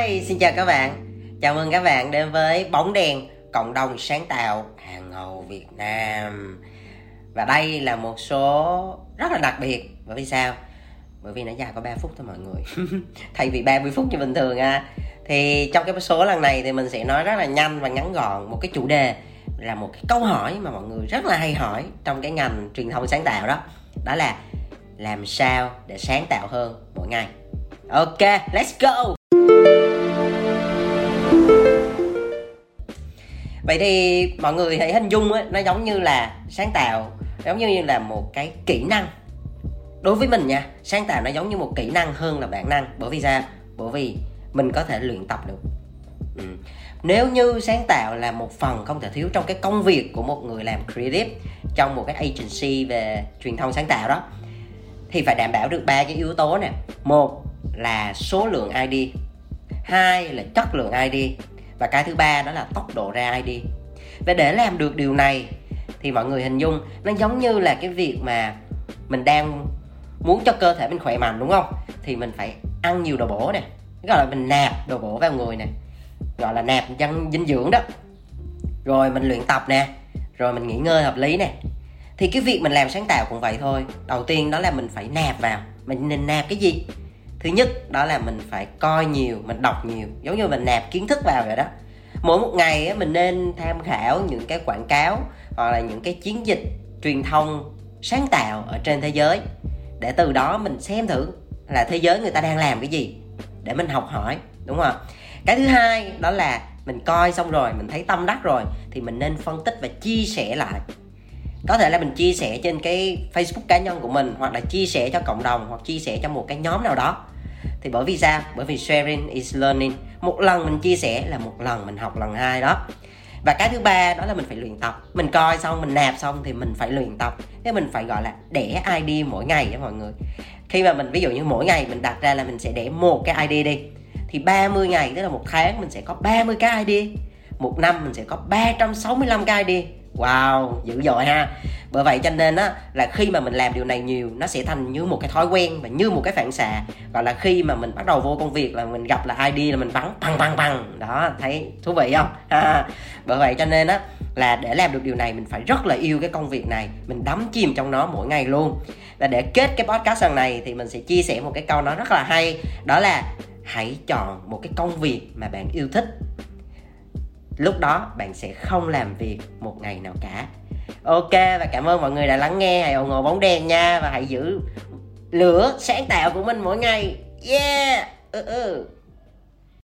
Hi, xin chào các bạn. Chào mừng các bạn đến với Bóng đèn cộng đồng sáng tạo hàng ngầu Việt Nam. Và đây là một số rất là đặc biệt bởi vì sao? Bởi vì nó dài có 3 phút thôi mọi người. Thay vì 30 phút như bình thường à. Thì trong cái số lần này thì mình sẽ nói rất là nhanh và ngắn gọn một cái chủ đề là một cái câu hỏi mà mọi người rất là hay hỏi trong cái ngành truyền thông sáng tạo đó. Đó là làm sao để sáng tạo hơn mỗi ngày. Ok, let's go. Vậy thì mọi người hãy hình dung ấy, nó giống như là sáng tạo giống như là một cái kỹ năng. Đối với mình nha sáng tạo nó giống như một kỹ năng hơn là bản năng. Bởi vì sao? Bởi vì mình có thể luyện tập được. Ừ. nếu như sáng tạo là một phần không thể thiếu trong cái công việc của một người làm creative trong một cái agency về truyền thông sáng tạo đó thì phải đảm bảo được ba cái yếu tố nè. Một là số lượng id hai là chất lượng id và cái thứ ba đó là tốc độ ra ID và để làm được điều này thì mọi người hình dung nó giống như là cái việc mà mình đang muốn cho cơ thể mình khỏe mạnh, đúng không? Thì mình phải ăn nhiều đồ bổ nè gọi là mình nạp đồ bổ vào người nè, gọi là nạp dân dinh dưỡng đó. Rồi mình luyện tập nè, rồi mình nghỉ ngơi hợp lý nè. Thì cái việc mình làm sáng tạo cũng vậy thôi. Đầu tiên đó là mình phải nạp vào. Mình nên nạp cái gì? Thứ nhất, đó là mình phải coi nhiều, mình đọc nhiều, giống như mình nạp kiến thức vào vậy đó. Mỗi một ngày mình nên tham khảo những cái quảng cáo hoặc là những cái chiến dịch truyền thông sáng tạo ở trên thế giới để từ đó mình xem thử là thế giới người ta đang làm cái gì để mình học hỏi, đúng không? Cái thứ hai đó là mình coi xong rồi, mình thấy tâm đắc rồi thì mình nên phân tích và chia sẻ lại. Có thể là mình chia sẻ trên cái facebook cá nhân của mình hoặc là chia sẻ cho cộng đồng hoặc chia sẻ cho một cái nhóm nào đó thì bởi vì sao? Bởi vì sharing is learning. Một lần mình chia sẻ là một lần mình học lần hai đó. Và cái thứ ba đó là mình phải luyện tập. Mình coi xong, mình nạp xong thì mình phải luyện tập. Thế mình phải, gọi là để id mỗi ngày đó mọi người. Khi mà mình, ví dụ như mỗi ngày mình đặt ra là mình sẽ để một cái id đi, thì 30 ngày, tức là một tháng mình sẽ có 30 cái id một năm mình sẽ có 365 cái id wow, dữ dội ha bởi vậy cho nên á, là khi mà mình làm điều này nhiều, nó sẽ thành như một cái thói quen và như một cái phản xạ. Gọi là khi mà mình bắt đầu vô công việc là mình gặp là ai đi là mình bắn bằng bằng bằng đó, thấy thú vị không? Bởi vậy cho nên á, là để làm được điều này mình phải rất là yêu cái công việc này, mình đắm chìm trong nó mỗi ngày luôn. Và để kết cái podcast lần này thì mình sẽ chia sẻ một cái câu nói rất là hay, đó là hãy chọn một cái công việc mà bạn yêu thích lúc đó bạn sẽ không làm việc một ngày nào cả. Ok và cảm ơn mọi người đã lắng nghe. Hãy ủng hộ bóng đèn nha và hãy giữ lửa sáng tạo của mình mỗi ngày. Yeah! Ừ, ừ.